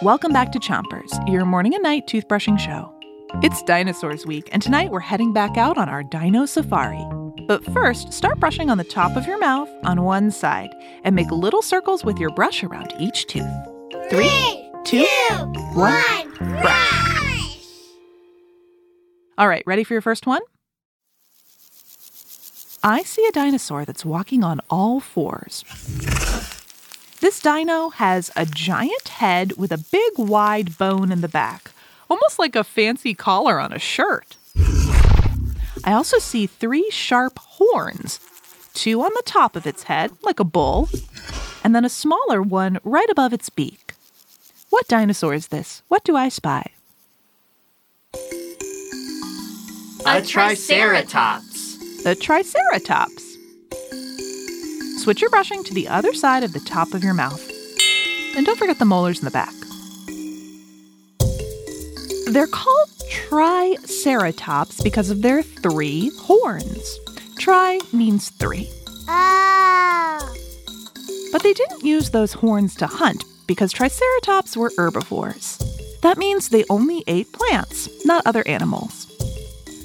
Welcome back to Chompers, your morning and night toothbrushing show. It's Dinosaurs Week, and tonight we're heading back out on our dino safari. But first, start brushing on the top of your mouth on one side and make little circles with your brush around each tooth. Three, two, one, brush. All right, ready for your first one? I see a dinosaur that's walking on all fours. This dino has a giant head with a big wide bone in the back, almost like a fancy collar on a shirt. I also see three sharp horns two on the top of its head, like a bull, and then a smaller one right above its beak. What dinosaur is this? What do I spy? A triceratops. The Triceratops. Switch your brushing to the other side of the top of your mouth. And don't forget the molars in the back. They're called Triceratops because of their three horns. Tri means three. Oh. But they didn't use those horns to hunt because Triceratops were herbivores. That means they only ate plants, not other animals.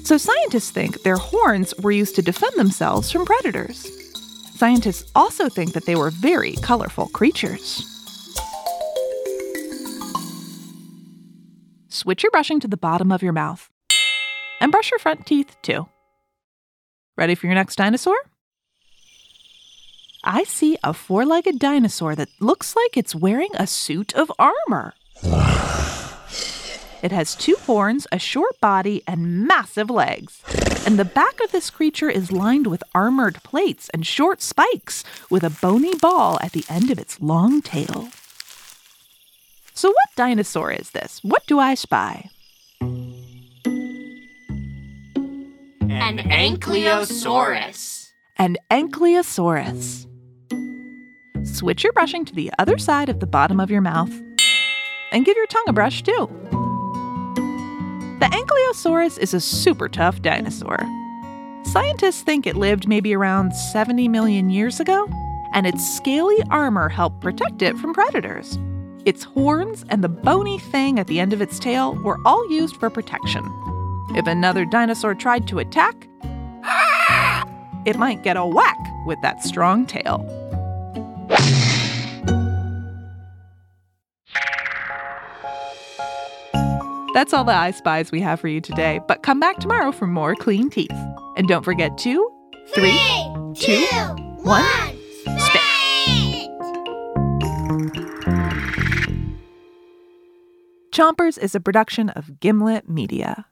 So scientists think their horns were used to defend themselves from predators. Scientists also think that they were very colorful creatures. Switch your brushing to the bottom of your mouth. And brush your front teeth too. Ready for your next dinosaur? I see a four legged dinosaur that looks like it's wearing a suit of armor. It has two horns, a short body, and massive legs. And the back of this creature is lined with armored plates and short spikes with a bony ball at the end of its long tail. So, what dinosaur is this? What do I spy? An ankylosaurus. An ankylosaurus. Switch your brushing to the other side of the bottom of your mouth. And give your tongue a brush too. The Ankylosaurus is a super tough dinosaur. Scientists think it lived maybe around 70 million years ago, and its scaly armor helped protect it from predators. Its horns and the bony thing at the end of its tail were all used for protection. If another dinosaur tried to attack, it might get a whack with that strong tail. That's all the I Spies we have for you today, but come back tomorrow for more clean teeth. And don't forget to three, two, one, spit. Chompers is a production of Gimlet Media.